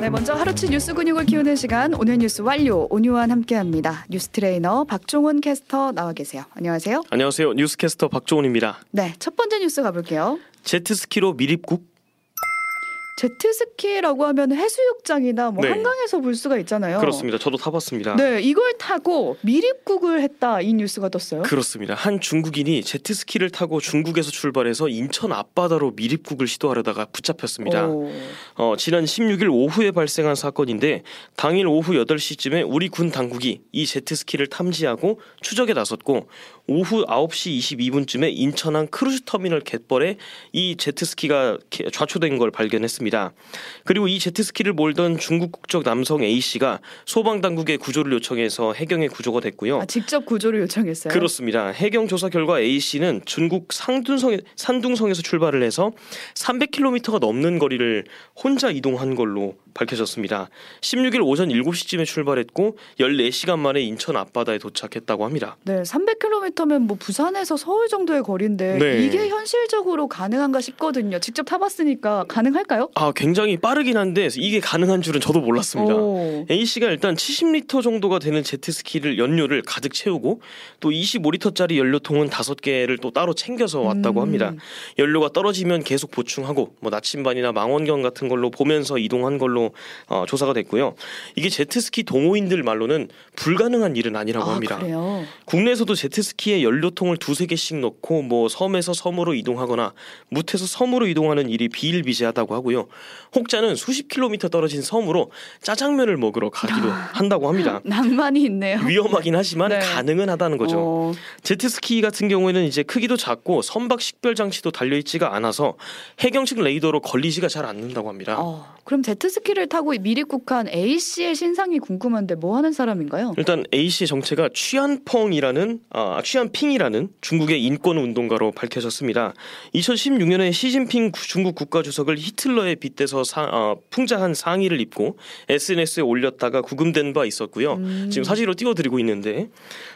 네, 먼저 하루치 뉴스 근육을 키우는 시간 오늘 뉴스 완료 오뉴완 함께합니다. 뉴스 트레이너 박종원 캐스터 나와 계세요. 안녕하세요. 안녕하세요. 뉴스 캐스터 박종훈입니다. 네, 첫 번째 뉴스 가볼게요. 제트스키로 밀입국 제트스키라고 하면 해수욕장이나 뭐 네. 한강에서 볼 수가 있잖아요. 그렇습니다. 저도 타봤습니다. 네, 이걸 타고 밀입국을 했다 이 뉴스가 떴어요. 그렇습니다. 한 중국인이 제트스키를 타고 중국에서 출발해서 인천 앞바다로 밀입국을 시도하려다가 붙잡혔습니다. 오. 어, 지난 16일 오후에 발생한 사건인데 당일 오후 8시쯤에 우리 군 당국이 이 제트스키를 탐지하고 추적에 나섰고 오후 9시 22분쯤에 인천항 크루즈 터미널 갯벌에 이 제트스키가 개- 좌초된 걸 발견했습니다. 그리고 이 제트스키를 몰던 중국 국적 남성 A 씨가 소방 당국에 구조를 요청해서 해경에 구조가 됐고요. 아, 직접 구조를 요청했어요. 그렇습니다. 해경 조사 결과 A 씨는 중국 상둔성 산둥성에서 출발을 해서 300km가 넘는 거리를 혼자 이동한 걸로 밝혀졌습니다. 16일 오전 7시쯤에 출발했고 14시간 만에 인천 앞바다에 도착했다고 합니다. 네, 300km면 뭐 부산에서 서울 정도의 거리인데 네. 이게 현실적으로 가능한가 싶거든요. 직접 타봤으니까 가능할까요? 아, 굉장히 빠르긴 한데 이게 가능한 줄은 저도 몰랐습니다. 오. A 씨가 일단 70리터 정도가 되는 제트스키를 연료를 가득 채우고 또 25리터짜리 연료통은 5개를 또 따로 챙겨서 왔다고 음. 합니다. 연료가 떨어지면 계속 보충하고 뭐 나침반이나 망원경 같은 걸로 보면서 이동한 걸로 어, 조사가 됐고요. 이게 제트스키 동호인들 말로는 불가능한 일은 아니라고 아, 합니다. 그래요. 국내에서도 제트스키에 연료통을 두세 개씩 넣고 뭐 섬에서 섬으로 이동하거나 무태서 섬으로 이동하는 일이 비일비재하다고 하고요. 혹자는 수십 킬로미터 떨어진 섬으로 짜장면을 먹으러 가기도 한다고 합니다. 낭만이 있네요. 위험하긴 하지만 네. 가능은 하다는 거죠. 어, 제트스키 같은 경우에는 이제 크기도 작고 선박 식별 장치도 달려 있지가 않아서 해경식 레이더로 걸리지가 잘 않는다고 합니다. 어, 그럼 제트스키를 타고 미립국한 A 씨의 신상이 궁금한데 뭐 하는 사람인가요? 일단 A 씨의 정체가 취안펑이라는 아, 취안핑이라는 중국의 인권 운동가로 밝혀졌습니다. 2016년에 시진핑 구- 중국 국가 주석을 히틀러에 빗대서 사- 아, 풍자한 상의를 입고 SNS에 올렸다가 구금된 바 있었고요. 음. 지금 사진으로 띄워드리고 있는데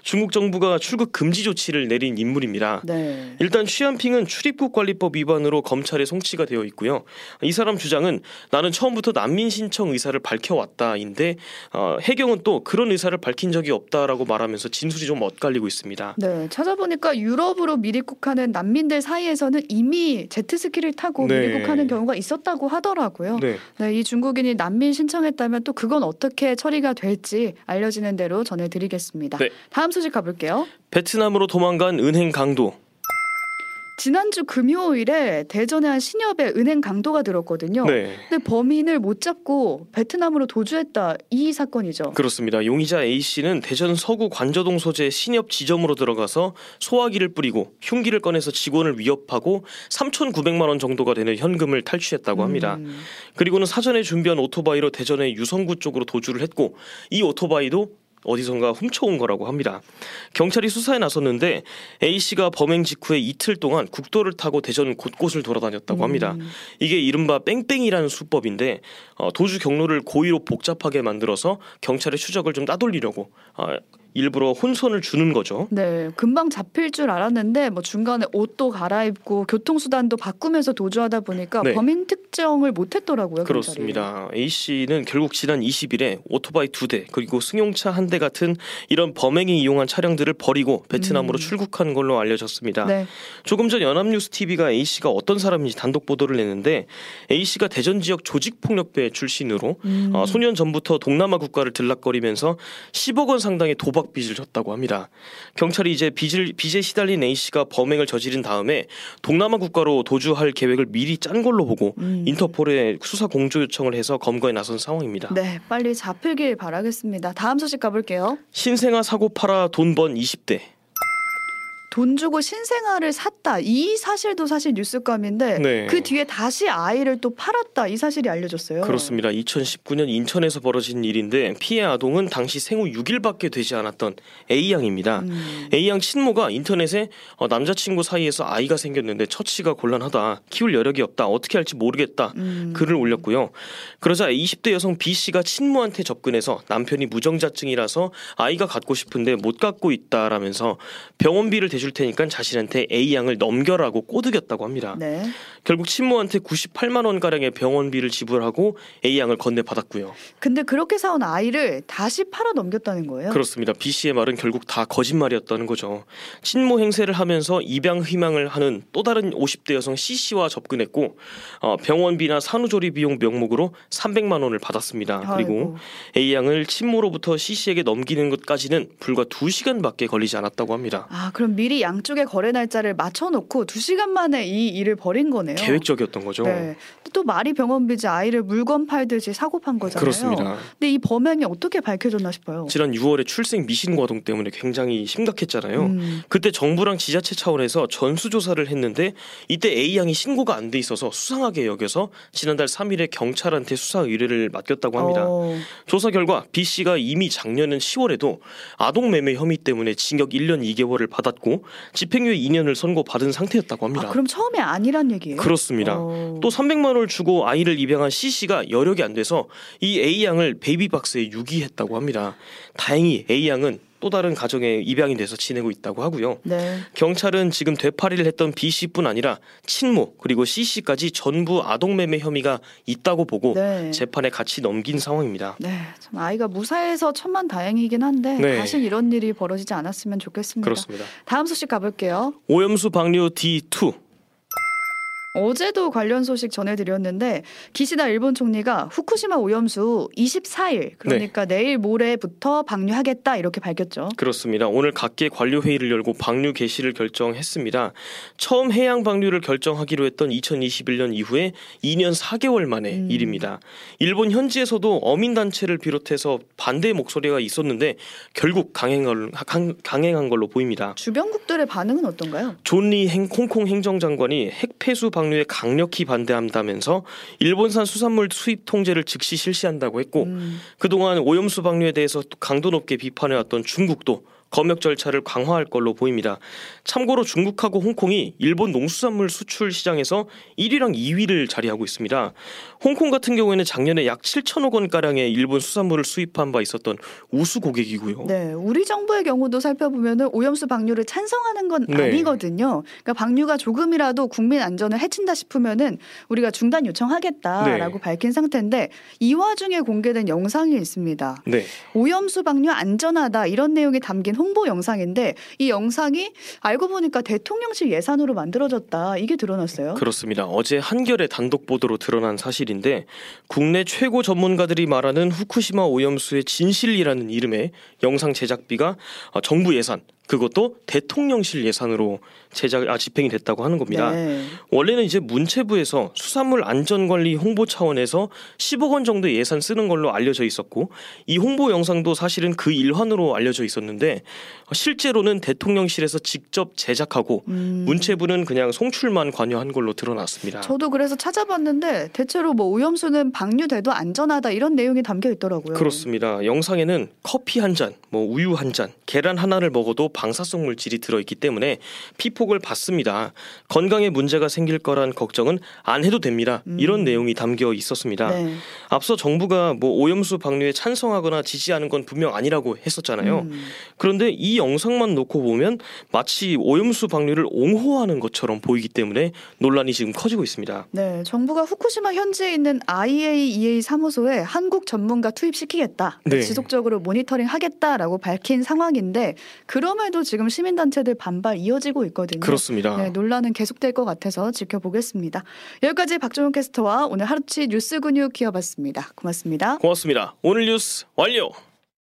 중국 정부가 출국 금지 조치를 내린 인물입니다. 네. 일단 취안핑은 출입국 관리법 위반으로 검찰에 송치가 되어 있고요. 이 사람 주장은 나는 처음부터 난민 신청 의사를 밝혀왔다인데 어, 해경은 또 그런 의사를 밝힌 적이 없다라고 말하면서 진술이 좀 엇갈리고 있습니다. 네, 찾아보니까 유럽으로 미립국하는 난민들 사이에서는 이미 제트스키를 타고 네. 미립국하는 경우가 있었다고 하더라고요. 네. 네, 이 중국인이 난민 신청했다면 또 그건 어떻게 처리가 될지 알려지는 대로 전해드리겠습니다. 네. 다음 소식 가볼게요. 베트남으로 도망간 은행 강도. 지난주 금요일에 대전의 한 신협에 은행 강도가 들었거든요. 네. 근데 범인을 못 잡고 베트남으로 도주했다 이 사건이죠. 그렇습니다. 용의자 A 씨는 대전 서구 관저동 소재 신협 지점으로 들어가서 소화기를 뿌리고 흉기를 꺼내서 직원을 위협하고 3,900만 원 정도가 되는 현금을 탈취했다고 합니다. 음, 그리고는 사전에 준비한 오토바이로 대전의 유성구 쪽으로 도주를 했고 이 오토바이도 어디선가 훔쳐온 거라고 합니다. 경찰이 수사에 나섰는데 A 씨가 범행 직후에 이틀 동안 국도를 타고 대전 곳곳을 돌아다녔다고 합니다. 음. 이게 이른바 뺑뺑이라는 수법인데 어, 도주 경로를 고의로 복잡하게 만들어서 경찰의 추적을 좀 따돌리려고 어, 일부러 혼선을 주는 거죠. 네, 금방 잡힐 줄 알았는데 뭐 중간에 옷도 갈아입고 교통수단도 바꾸면서 도주하다 보니까 네. 범인 특정을 못했더라고요. 그렇습니다. A 씨는 결국 지난 20일에 오토바이 두 대 그리고 승용차 한 대 같은 이런 범행이 이용한 차량들을 버리고 베트남으로 음. 출국한 걸로 알려졌습니다. 네, 조금 전 연합뉴스 TV가 A 씨가 어떤 사람인지 단독 보도를 냈는데 A 씨가 대전 지역 조직폭력배 출신으로 음. 어, 소년 전부터 동남아 국가를 들락거리면서 10억 원 상당의 도박 빚을 졌다고 합니다. 경찰이 이제 빚을 빚에 시달린 A 씨가 범행을 저지른 다음에 동남아 국가로 도주할 계획을 미리 짠 걸로 보고 음. 인터폴에 수사 공조 요청을 해서 검거에 나선 상황입니다. 네, 빨리 잡히길 바라겠습니다. 다음 소식 가볼게요. 신생아 사고 팔아 돈 번 20대. 돈 주고 신생아를 샀다 이 사실도 사실 뉴스감인데 네. 그 뒤에 다시 아이를 또 팔았다 이 사실이 알려졌어요. 그렇습니다. 2019년 인천에서 벌어진 일인데 피해 아동은 당시 생후 6일밖에 되지 않았던 A 양입니다. 음. A 양 친모가 인터넷에 어, 남자친구 사이에서 아이가 생겼는데 처치가 곤란하다, 키울 여력이 없다, 어떻게 할지 모르겠다 음. 글을 올렸고요. 그러자 20대 여성 B 씨가 친모한테 접근해서 남편이 무정자증이라서 아이가 갖고 싶은데 못 갖고 있다라면서 병원비를 대신 대줄 테니까 자신한테 A 양을 넘겨라고 꼬드겼다고 합니다. 네. 결국 친모한테 98만 원 가량의 병원비를 지불하고 A 양을 건네 받았고요. 근데 그렇게 사온 아이를 다시 팔아 넘겼다는 거예요? 그렇습니다. B 씨의 말은 결국 다 거짓말이었다는 거죠. 친모 행세를 하면서 입양 희망을 하는 또 다른 50대 여성 C 씨와 접근했고 어, 병원비나 산후조리 비용 명목으로 300만 원을 받았습니다. 그리고 아이고. A 양을 친모로부터 C 씨에게 넘기는 것까지는 불과 2 시간밖에 걸리지 않았다고 합니다. 아, 그럼 미리 양쪽의 거래 날짜를 맞춰놓고 두 시간 만에 이 일을 벌인 거네요. 계획적이었던 거죠. 네. 또 말이 병원비지 아이를 물건 팔듯이 사고 판 거잖아요. 그렇습니다. 근데 이 범행이 어떻게 밝혀졌나 싶어요. 지난 6월에 출생 미신 과동 때문에 굉장히 심각했잖아요. 음, 그때 정부랑 지자체 차원에서 전수조사를 했는데 이때 A 양이 신고가 안 돼 있어서 수상하게 여겨서 지난달 3일에 경찰한테 수사 의뢰를 맡겼다고 합니다. 어, 조사 결과 B 씨가 이미 작년 10월에도 아동 매매 혐의 때문에 징역 1년 2개월을 받았고 집행유예 2년을 선고받은 상태였다고 합니다. 아, 그럼 처음이 아니란 얘기예요? 그렇습니다. 어, 또 300만 원을 주고 아이를 입양한 C 씨가 여력이 안 돼서 이 A 양을 베이비 박스에 유기했다고 합니다. 다행히 A 양은 또 다른 가정에 입양이 돼서 지내고 있다고 하고요. 네. 경찰은 지금 되팔이를 했던 B 씨뿐 아니라 친모 그리고 C 씨까지 전부 아동매매 혐의가 있다고 보고 네. 재판에 같이 넘긴 상황입니다. 네, 참 아이가 무사해서 천만 다행이긴 한데 네. 다시 이런 일이 벌어지지 않았으면 좋겠습니다. 그렇습니다. 다음 소식 가볼게요. 오염수 방류 D2 어제도 관련 소식 전해드렸는데 기시다 일본 총리가 후쿠시마 오염수 24일 그러니까 내일 모레부터 방류하겠다 이렇게 밝혔죠. 그렇습니다. 오늘 각계 관료 회의를 열고 방류 개시를 결정했습니다. 처음 해양 방류를 결정하기로 했던 2021년 이후에 2년 4개월 만의 음. 일입니다. 일본 현지에서도 어민 단체를 비롯해서 반대 목소리가 있었는데 결국 강행한 강- 강행한 걸로 보입니다. 주변국들의 반응은 어떤가요? 존리 행- 홍콩 행정장관이 핵폐수 방 류에 강력히 반대한다면서 일본산 수산물 수입 통제를 즉시 실시한다고 했고 음, 그동안 오염수 방류에 대해서 또 강도 높게 비판해왔던 중국도 검역 절차를 강화할 걸로 보입니다. 참고로 중국하고 홍콩이 일본 농수산물 수출 시장에서 1위랑 2위를 자리하고 있습니다. 홍콩 같은 경우에는 작년에 약 7천억 원 가량의 일본 수산물을 수입한 바 있었던 우수 고객이고요. 네, 우리 정부의 경우도 살펴보면은 오염수 방류를 찬성하는 건 네. 아니거든요. 그러니까 방류가 조금이라도 국민 안전을 해친다 싶으면은 우리가 중단 요청하겠다라고 네. 밝힌 상태인데 이 와중에 공개된 영상이 있습니다. 네. 오염수 방류 안전하다 이런 내용이 담긴 홍보 영상인데 이 영상이 알고 보니까 대통령실 예산으로 만들어졌다 이게 드러났어요. 그렇습니다. 어제 한겨레 단독 보도로 드러난 사실인데 국내 최고 전문가들이 말하는 후쿠시마 오염수의 진실이라는 이름의 영상 제작비가 어, 정부 예산 그것도 대통령실 예산으로 제작 아 집행이 됐다고 하는 겁니다. 네. 원래는 이제 문체부에서 수산물 안전관리 홍보 차원에서 10억 원 정도 예산 쓰는 걸로 알려져 있었고 이 홍보 영상도 사실은 그 일환으로 알려져 있었는데 어, 실제로는 대통령실에서 직접 제작하고 음. 문체부는 그냥 송출만 관여한 걸로 드러났습니다. 저도 그래서 찾아봤는데 대체로 뭐 오염수는 방류돼도 안전하다 이런 내용이 담겨 있더라고요. 그렇습니다. 영상에는 커피 한 잔, 뭐 우유 한 잔, 계란 하나를 먹어도 방사성 물질이 들어있기 때문에 피폭을 받습니다. 건강에 문제가 생길 거란 걱정은 안 해도 됩니다. 이런 음. 내용이 담겨 있었습니다. 네. 앞서 정부가 뭐 오염수 방류에 찬성하거나 지지하는 건 분명 아니라고 했었잖아요. 음. 그런데 이 영상만 놓고 보면 마치 오염수 방류를 옹호하는 것처럼 보이기 때문에 논란이 지금 커지고 있습니다. 네, 정부가 후쿠시마 현지에 있는 IAEA 사무소에 한국 전문가 투입시키겠다. 네. 지속적으로 모니터링 하겠다라고 밝힌 상황인데 그럼에 도 지금 시민단체들 반발 이어지고 있거든요. 그렇습니다. 네, 논란은 계속될 것 같아서 지켜보겠습니다. 여기까지 박종훈 캐스터와 오늘 하루치 뉴스 근육 키워봤습니다. 고맙습니다. 고맙습니다. 오늘 뉴스 완료.